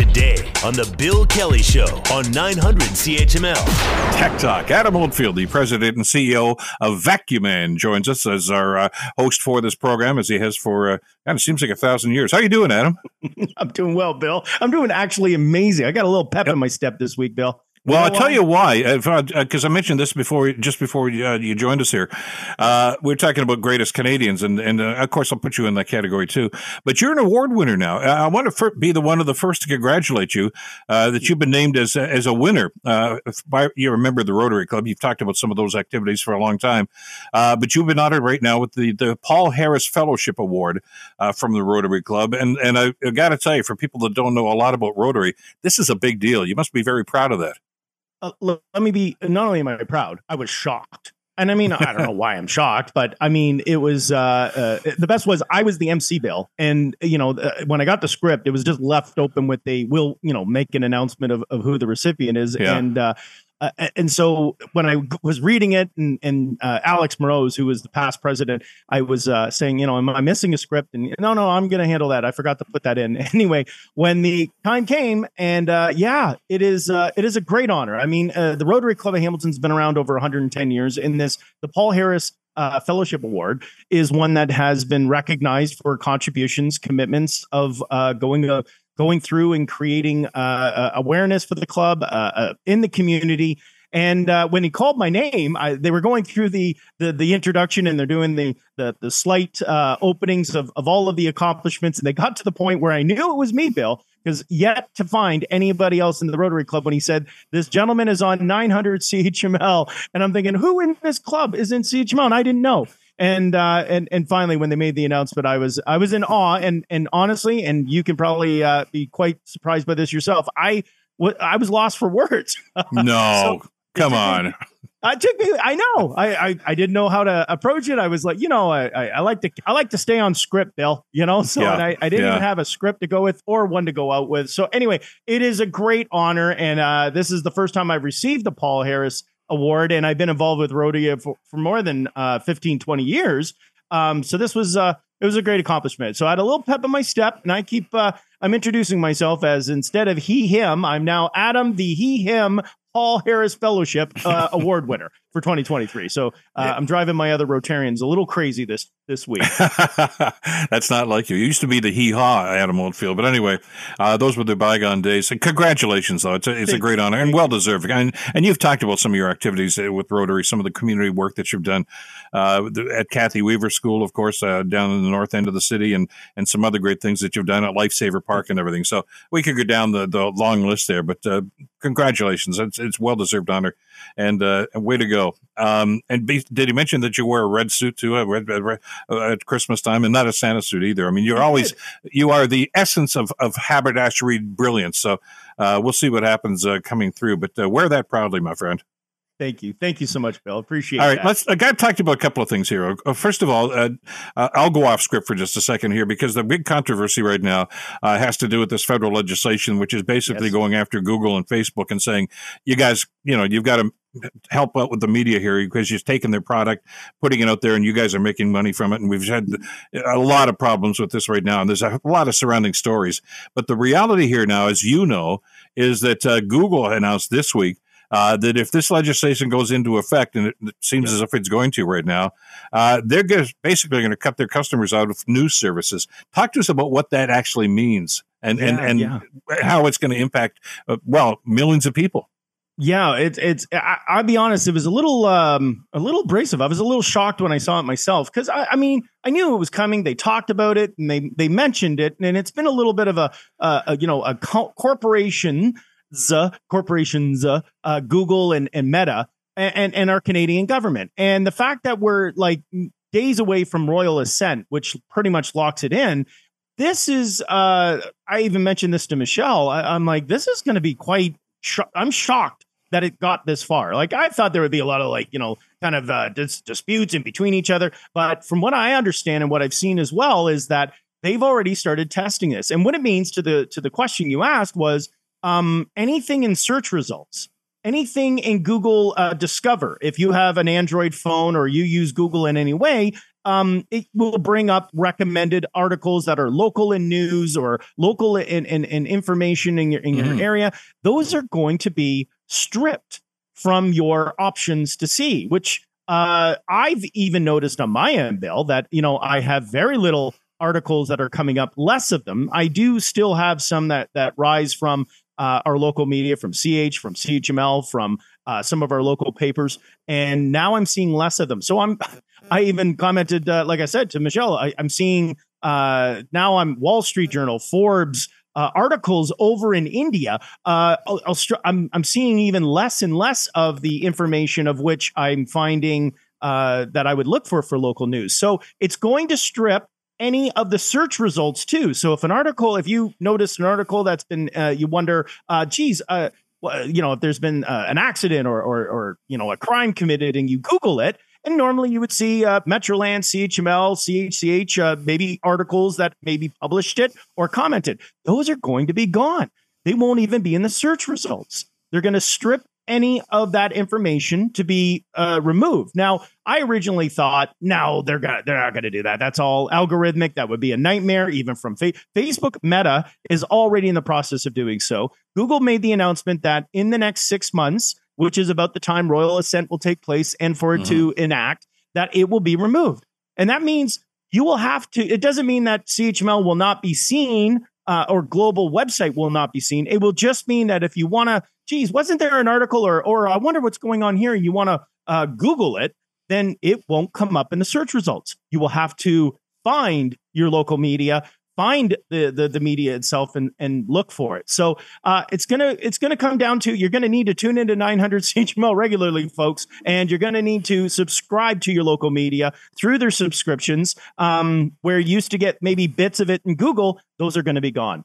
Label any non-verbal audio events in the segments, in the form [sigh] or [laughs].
today on The Bill Kelly Show on 900 CHML. Tech Talk. Adam Oldfield, the president and CEO of VacuumMan, joins us as our uh, host for this program, as he has for uh, kind of seems like a thousand years. How you doing, Adam? [laughs] I'm doing well, Bill. I'm doing actually amazing. I got a little pep yep. in my step this week, Bill. Well, I'll tell you why. Because uh, I mentioned this before, just before uh, you joined us here. Uh, we're talking about greatest Canadians, and and uh, of course I'll put you in that category too. But you're an award winner now. I want to be the one of the first to congratulate you uh, that you've been named as as a winner. Uh, by, you're a member of the Rotary Club. You've talked about some of those activities for a long time, but you've been honored right now with the the Paul Harris Fellowship Award from the Rotary Club. And and I, I got to tell you, for people that don't know a lot about Rotary, this is a big deal. You must be very proud of that uh, look, let me be. Not only am I proud, I was shocked. And I mean, I don't know why I'm [laughs] shocked, but I mean, it was uh, uh, the best was I was the MC bill, and you know, uh, when I got the script, it was just left open with they will, you know, make an announcement of, of who the recipient is, yeah. and uh, and so when I was reading it, and, and uh, Alex Moroz, who was the past president, I was uh, saying, you know, am I missing a script? And no, no, I'm going to handle that. I forgot to put that in. [laughs] Anyway, when the time came, and uh, yeah, it is uh, it is a great honor. I mean, uh, the Rotary Club of Hamilton's been around over 110 years. In this, the Paul Harris uh, Fellowship Award is one that has been recognized for contributions, commitments of uh, going a going through and creating uh, uh, awareness for the club uh, uh, in the community. And uh, when he called my name, I, they were going through the, the, the introduction and they're doing the the, the slight uh, openings of, of all of the accomplishments. And they got to the point where I knew it was me, Bill, because yet to find anybody else in the Rotary Club when he said this gentleman is on 900 CHML, and I'm thinking, who in this club is in CHML? And I didn't know and uh, and and finally, when they made the announcement, I was I was in awe, and and honestly, and you can probably uh, be quite surprised by this yourself. I w- I was lost for words. [laughs] No, so come on. It took me. I know. I, I I didn't know how to approach it. I was like, you know, I, I, I like to I like to stay on script, Bill. You know, so yeah, and I, I didn't yeah. even have a script to go with or one to go out with. So anyway, it is a great honor, and uh, this is the first time I've received the Paul Harris award and I've been involved with Rotary for, for more than uh, 15, 20 years. Um, so this was uh, it was a great accomplishment. So I had a little pep in my step, and I keep uh, I'm introducing myself as instead of he him, I'm now Adam the he him Paul Harris Fellowship uh, [laughs] Award winner for 2023. So uh, yeah. I'm driving my other Rotarians a little crazy this this week. [laughs] That's not like you. You used to be the hee haw Adam Oldfield, but anyway, uh, those were the bygone days. And congratulations, though. It's a, it's a great honor and well deserved. And and you've talked about some of your activities uh, with Rotary, some of the community work that you've done uh, at Cathy Wever School, of course, uh, down in the north end of the city, and and some other great things that you've done at Lifesaver Park and everything. So we could go down the, the long list there, but congratulations. It's, it's well deserved honor and uh, way to go. Um, and be, did he mention that you wear a red suit too uh, red, red, red, uh, at Christmas time and not a Santa suit either? I mean, you're always, you are the essence of, of haberdashery brilliance. So uh, we'll see what happens uh, coming through, but uh, wear that proudly, my friend. Thank you. Thank you so much, Bill. Appreciate it. All right. That. Let's, I got to talk to you about a couple of things here. Uh, first of all, uh, uh, I'll go off script for just a second here because the big controversy right now uh, has to do with this federal legislation, which is basically yes. going after Google and Facebook and saying, you guys, you know, you've got to help out with the media here because you've taken their product, putting it out there, and you guys are making money from it. And we've had a lot of problems with this right now, and there's a lot of surrounding stories. But the reality here now, as you know, is that uh, Google announced this week uh, that if this legislation goes into effect, and it, seems as if it's going to right now, uh, they're basically going to cut their customers out of news services. Talk to us about what that actually means and yeah, and, and yeah. how it's going to impact, uh, well, millions of people. Yeah, it's it's. I, will be honest. It was a little um a little abrasive. I was a little shocked when I saw it myself because I, I mean I knew it was coming. They talked about it and they they mentioned it, and it's been a little bit of a, uh, a you know a co- corporation corporations, uh, uh, Google and, and Meta, and, and our Canadian government. And the fact that we're like days away from royal assent, which pretty much locks it in. This is, uh, I even mentioned this to Michelle. I, am like, this is going to be quite, sh- I'm shocked that it got this far. Like, I thought there would be a lot of like, you know, kind of uh, dis- disputes in between each other. But from what I understand and what I've seen as well is that they've already started testing this. And what it means to the to the question you asked was um, anything in search results, anything in Google uh, Discover. If you have an Android phone or you use Google in any way, um, it will bring up recommended articles that are local in news or local in, in, in information in your in your Mhm. area. Those are going to be stripped from your options to see, which uh, I've even noticed on my end, Bill, that you know I have very little articles that are coming up, less of them. I do still have some that that rise from uh, our local media, from CH, from CHML, from uh, some of our local papers, and now I'm seeing less of them. So I'm, [laughs] I even commented, uh, like I said to Michelle, I, I'm seeing uh, now I'm Wall Street Journal, Forbes. Uh, articles over in India, uh, I'm I'm seeing even less and less of the information of which I'm finding uh, that I would look for for local news. So it's going to strip any of the search results too. So if an article, if you notice an article that's been, uh, you wonder, uh, geez, uh, well, you know, if there's been uh, an accident or, or, or, you know, a crime committed and you Google it, and normally you would see uh, Metroland, CHML, CHCH, uh, maybe articles that maybe published it or commented. Those are going to be gone. They won't even be in the search results. They're going to strip any of that information to be uh, removed. Now, I originally thought, no, they're gonna, they're not going to do that. That's all algorithmic. That would be a nightmare, even from fa- Facebook. Meta is already in the process of doing so. Google made the announcement that in the next six months, which is about the time royal assent will take place, and for it to enact, that it will be removed. And that means you will have to. It doesn't mean that CHML will not be seen uh, or global website will not be seen. It will just mean that if you want to, geez, wasn't there an article or or I wonder what's going on here? You want to uh, Google it, then it won't come up in the search results. You will have to find your local media, find the the, the media itself, and and look for it. So uh, it's gonna it's gonna come down to you're gonna need to tune into 900 CHML regularly, folks, and you're gonna need to subscribe to your local media through their subscriptions. Um, where you used to get maybe bits of it in Google, those are to be gone.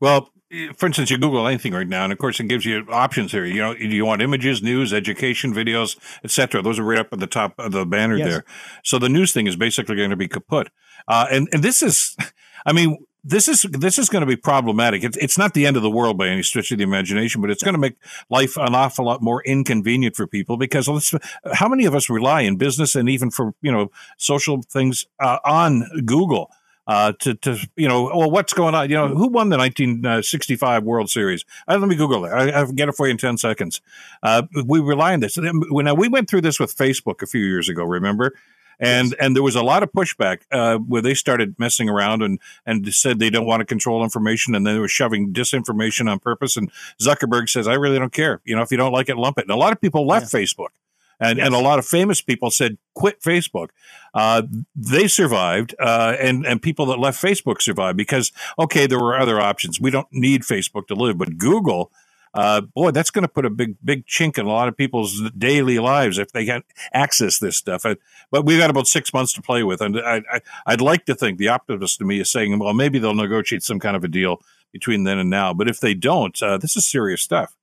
Well, for instance, you Google anything right now, and of course, it gives you options here. You know, do you want images, news, education, videos, etc. Those are right up at the top of the banner Yes. there. So the news thing is basically going to be kaput. Uh, and and this is, I mean, this is this is going to be problematic. It's it's not the end of the world by any stretch of the imagination, but it's going to make life an awful lot more inconvenient for people because let's, how many of us rely in business and even for you know social things uh, on Google uh, to to you know well what's going on? You know who won the 1965 World Series? Uh, let me Google it. I, I'll get it for you in 10 seconds. Uh, we rely on this. When we went through this with Facebook a few years ago remember? And and there was a lot of pushback uh, where they started messing around and and said they don't want to control information and then they were shoving disinformation on purpose. And Zuckerberg says I really don't care. You know if you don't like it lump it. And a lot of people left Facebook and and a lot of famous people said quit Facebook. Uh, they survived, uh, and and people that left Facebook survived because okay, there were other options. We don't need Facebook to live, but Google. Uh, boy, that's going to put a big, big chink in a lot of people's daily lives if they can access this stuff. Uh, but we've got about six months to play with, and I, I, I'd like to think the optimist in me is saying, well, maybe they'll negotiate some kind of a deal between then and now. But if they don't, uh, this is serious stuff.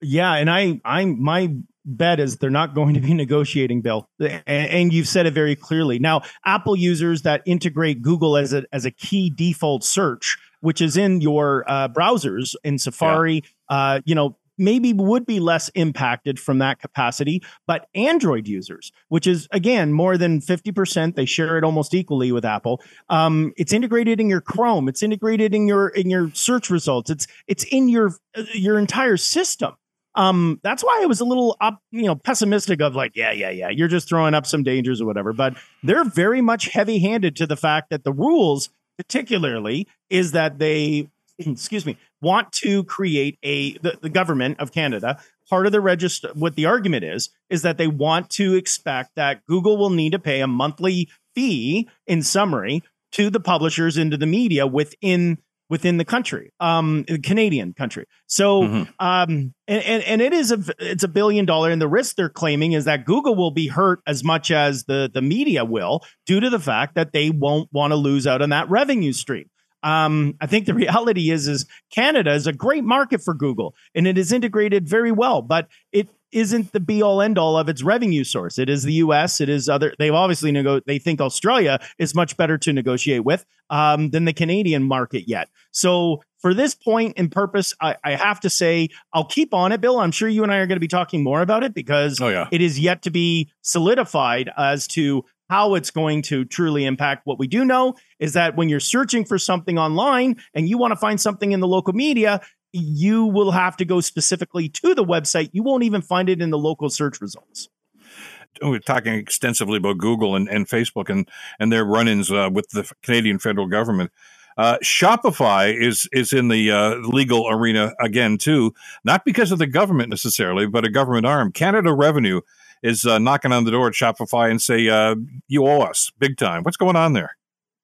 Yeah, and I, I'm my bet is they're not going to be [laughs] negotiating, Bill, and, you've said it very clearly. Now, Apple users that integrate Google as a as a key default search, which is in your uh, browsers in Safari, uh, you know, maybe would be less impacted from that capacity. But Android users, which is again more than fifty percent, they share it almost equally with Apple. Um, it's integrated in your Chrome. It's integrated in your in your search results. It's it's in your uh, your entire system. Um, that's why I was a little up, you know, pessimistic of like, yeah, yeah, yeah, you're just throwing up some dangers or whatever. But they're very much heavy-handed to the fact that the rules, particularly, is that they, [clears throat] excuse me, want to create a the, the government of Canada. Part of the register, what the argument is, is that they want to expect that Google will need to pay a monthly fee, in summary, to the publishers into the media within within the country, um, the Canadian country. So, Mhm. um, and, and and it is a it's a billion dollar, and the risk they're claiming is that Google will be hurt as much as the the media will, due to the fact that they won't want to lose out on that revenue stream. Um, I think the [laughs] reality is is Canada is a great market for Google, and it is integrated very well, but it isn't the be all end all of its revenue source. It is the U.S. It is other. They've obviously nego- They think Australia is much better to negotiate with um, than the Canadian market yet. So for this point and purpose, I, I have to say I'll keep on it, Bill. I'm sure you and I are going to be talking more about it because Oh yeah. it is yet to be solidified as to how it's going to truly impact. What we do know is that when you're searching for something online and you want to find something in the local media, you will have to go specifically to the website. You won't even find it in the local search results we're talking extensively about Google and, and Facebook and and their run-ins uh, with the Canadian federal government. Uh, Shopify is is in the uh, legal arena again too, not because of the government necessarily, but a government arm. Canada Revenue is uh, knocking on the door at Shopify and say, uh, "You owe us big time." What's going on there?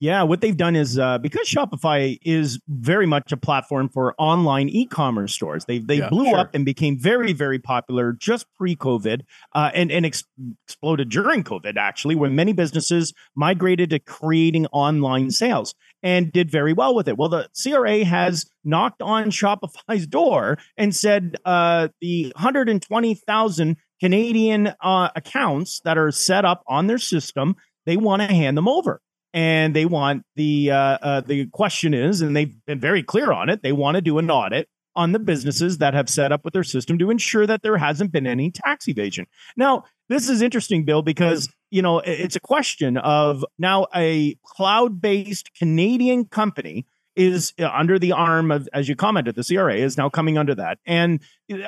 Yeah, what they've done is uh, because Shopify is very much a platform for online e-commerce stores. They they yeah, blew sure. up and became very very popular just pre-COVID, uh, and and ex- exploded during COVID actually, when many businesses migrated to creating online sales and did very well with it. Well, the CRA has knocked on Shopify's door and said uh, the 120,000 Canadian uh, accounts that are set up on their system, they want to hand them over and they want the uh, uh, the question is, and they've been very clear on it. They want to do an audit on the businesses that have set up with their system to ensure that there hasn't been any tax evasion. Now, this is interesting, Bill, because you know it's a question of now a cloud-based Canadian company is uh, under the arm of, as you commented, the CRA is now coming under that, and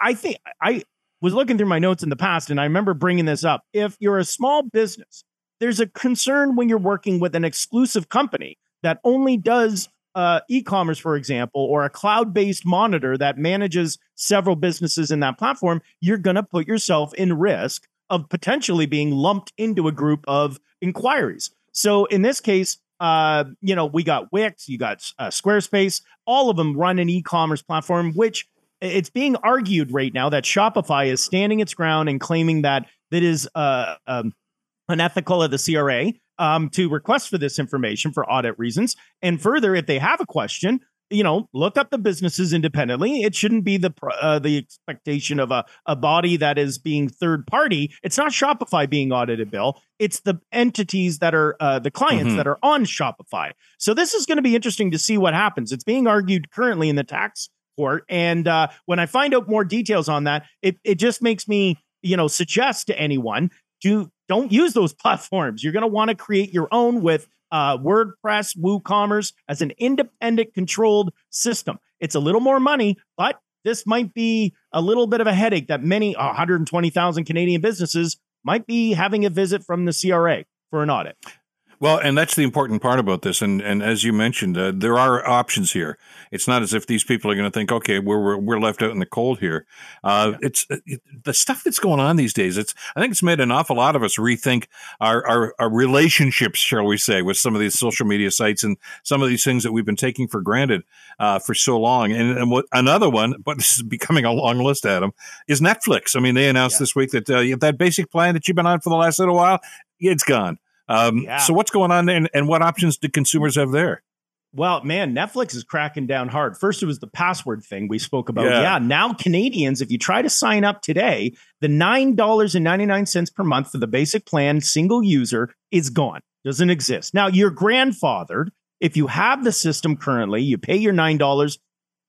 I think I was looking through my notes in the past, and I remember bringing this up. If you're a small business there's a concern when you're working with an exclusive company that only does uh, e-commerce, for example, or a cloud-based monitor that manages several businesses in that platform, you're going to put yourself in risk of potentially being lumped into a group of inquiries. So in this case, uh, you know, we got Wix, you got uh, Squarespace, all of them run an e-commerce platform, which it's being argued right now that Shopify is standing its ground and claiming that that is uh, um, unethical of the CRA um, to request for this information for audit reasons. And further, if they have a question, you know, look up the businesses independently. It shouldn't be the uh, the expectation of a, a body that is being third party. It's not Shopify being audited, Bill. It's the entities that are uh, the clients mm-hmm. that are on Shopify. So this is going to be interesting to see what happens. It's being argued currently in the tax and uh, when I find out more details on that, it it just makes me you know suggest to anyone do don't use those [laughs] platforms. You're going to want to create your own with uh, WordPress, WooCommerce as an independent controlled system. It's a little more money, but this might be a little bit of a headache that many 120,000 Canadian businesses might be having a visit from the CRA for an audit. Well, and that's the important part about this. And and as you mentioned, uh, there are options here. It's not as if these people are going to think, okay, we're we're we're left out in the cold here. Uh, yeah. It's it, the stuff that's going on these days. It's I think it's made an awful lot of us rethink our, our, our relationships, shall we say, with some of these social media sites and some of these things that we've been taking for granted uh, for so long. And, and what another one, but this is becoming a long list, Adam, is Netflix. I mean, they announced yeah. this week that uh, that basic plan that you've been on for the last little while, it's gone. Um, yeah. So what's going on and, and what options do consumers have there? Well, man, Netflix is cracking down hard. First, it was the password thing we spoke about. Yeah. yeah. Now, Canadians, if you try to sign up today, the $9.99 per month for the basic plan, single user, is gone. Doesn't exist. Now, you're grandfathered. If you have the system currently, you pay your $9.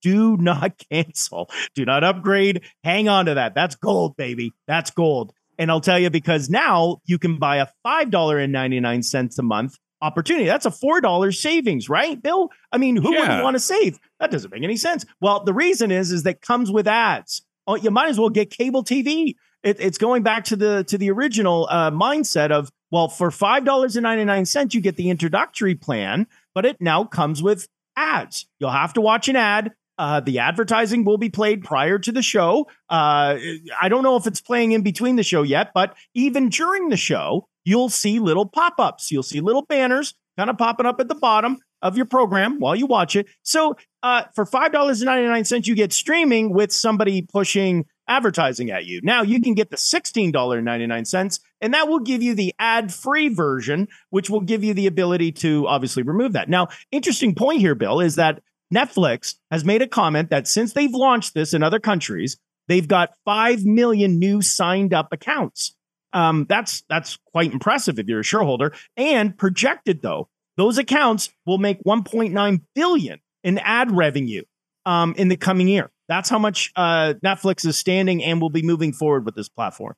Do not [laughs] cancel. Do not upgrade. Hang on to that. That's gold, baby. That's gold. And I'll tell you because now you can buy a $5.99 a month opportunity. That's a $4 savings, right, Bill? I mean, who yeah. wouldn't want to save? That doesn't make any sense. Well, the reason is is that comes with ads. Oh, you might as well get cable TV. It, it's going back to the to the original uh, mindset of well, for five dollars and ninety nine cents, you get the introductory plan, but it now comes with ads. You'll have to watch an ad. Uh, the advertising will be played prior to the show. Uh, I don't know if it's playing in between the show yet, but even during the show, you'll see little pop ups. You'll see little banners kind of popping up at the bottom of your program while you watch it. So uh, for $5.99, you get streaming with somebody pushing advertising at you. Now you can get the $16.99, and that will give you the ad free version, which will give you the ability to obviously remove that. Now, interesting point here, Bill, is that Netflix has made a comment that since they've launched this in other countries, they've got 5 million new signed up accounts. Um, that's that's quite impressive if you're a shareholder. And projected though, those accounts will make 1.9 billion in ad revenue um, in the coming year. That's how much uh, Netflix is standing and will be moving forward with this platform.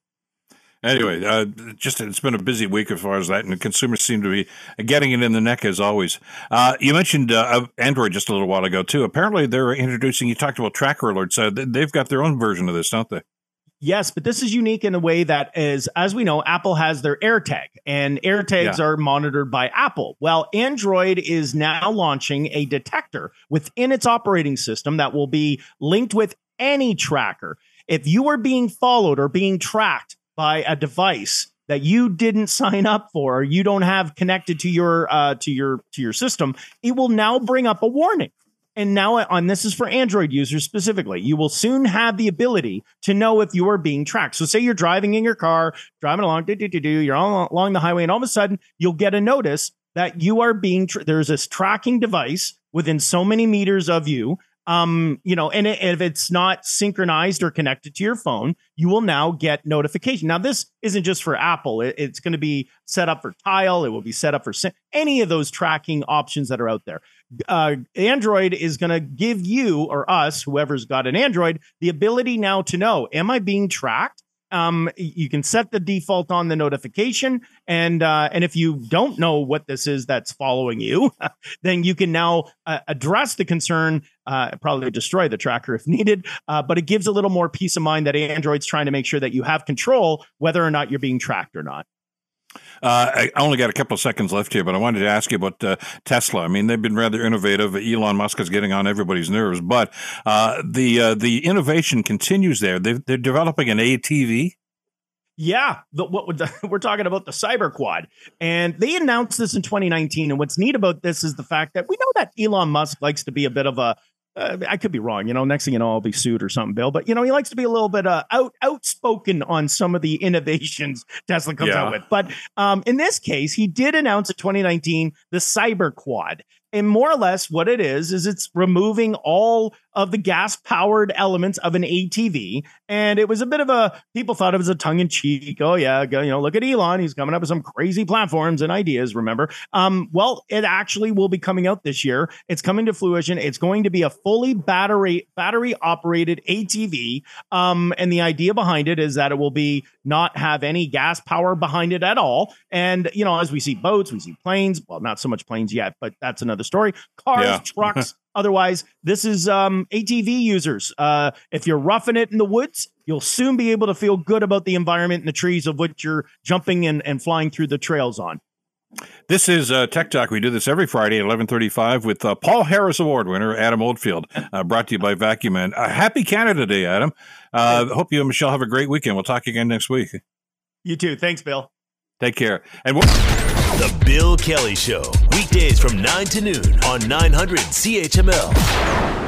Anyway, uh, just it's been a busy week as far as that, and consumers seem to be getting it in the neck as always. Uh, you mentioned uh, Android just a little while ago too. Apparently, they're introducing. You talked about tracker alerts. Uh, they've got their own version of this, don't they? Yes, but this is unique in a way that is, as we know, Apple has their AirTag, and AirTags yeah. are monitored by Apple. Well, Android is now launching a detector within its operating system that will be linked with any tracker. If you are being followed or being tracked by a device that you didn't sign up for, or you don't have connected to your uh, to your to your system, it will now bring up a warning. And now on this is for Android users specifically. You will soon have the ability to know if you are being tracked. So say you're driving in your car, driving along, do, do, do, do, you're all along the highway, and all of a sudden you'll get a notice that you are being tra- there's this tracking device within so many meters of you um, you know, and if it's not synchronized or connected to your phone, you will now get notification. Now, this isn't just for Apple; it, it's going to be set up for Tile. It will be set up for any of those tracking options that are out there. Uh, Android is going to give you or us, whoever's got an Android, the ability now to know: Am I being tracked? Um, you can set the default on the notification, and uh, and if you don't know what this is that's following you, [laughs] then you can now uh, address the concern. Uh, probably destroy the tracker if needed, uh, but it gives a little more peace of mind that Android's trying to make sure that you have control whether or not you're being tracked or not. Uh, I only got a couple of seconds left here, but I wanted to ask you about uh, Tesla. I mean, they've been rather innovative. Elon Musk is getting on everybody's nerves, but uh, the uh, the innovation continues there. they are developing an ATV. Yeah, the, what the, [laughs] we're talking about the Cyber Quad, and they announced this in 2019. And what's neat about this is the fact that we know that Elon Musk likes to be a bit of a uh, I could be wrong. You know, next thing you know, I'll be sued or something, Bill. But you know, he likes to be a little bit uh, out outspoken on some of the innovations [laughs] Tesla comes yeah. out with. But um, in this case, he did announce in 2019 the Cyber Quad, and more or less what it is is it's removing all of the gas powered elements of an ATV. And it was a bit of a, people thought it was a tongue in cheek. Oh, yeah, you know, look at Elon. He's coming up with some crazy platforms and ideas, remember? Um, well, it actually will be coming out this year. It's coming to fruition. It's going to be a fully battery, battery operated ATV. Um, and the idea behind it is that it will be not have any gas power behind it at all. And, you know, as we see boats, we see planes, well, not so much planes yet, but that's another story. Cars, yeah. trucks, [laughs] Otherwise, this is um, ATV users. Uh, if you're roughing it in the woods, you'll soon be able to feel good about the environment and the trees of which you're jumping and, and flying through the trails on. This is uh, Tech Talk. We do this every Friday at 1135 with uh, Paul Harris Award winner Adam Oldfield, uh, brought to you by VacuumMan. Uh, happy Canada Day, Adam. Uh, hope you and Michelle have a great weekend. We'll talk again next week. You too. Thanks, Bill. Take care. And The Bill Kelly Show, weekdays from 9 to noon on 900 CHML.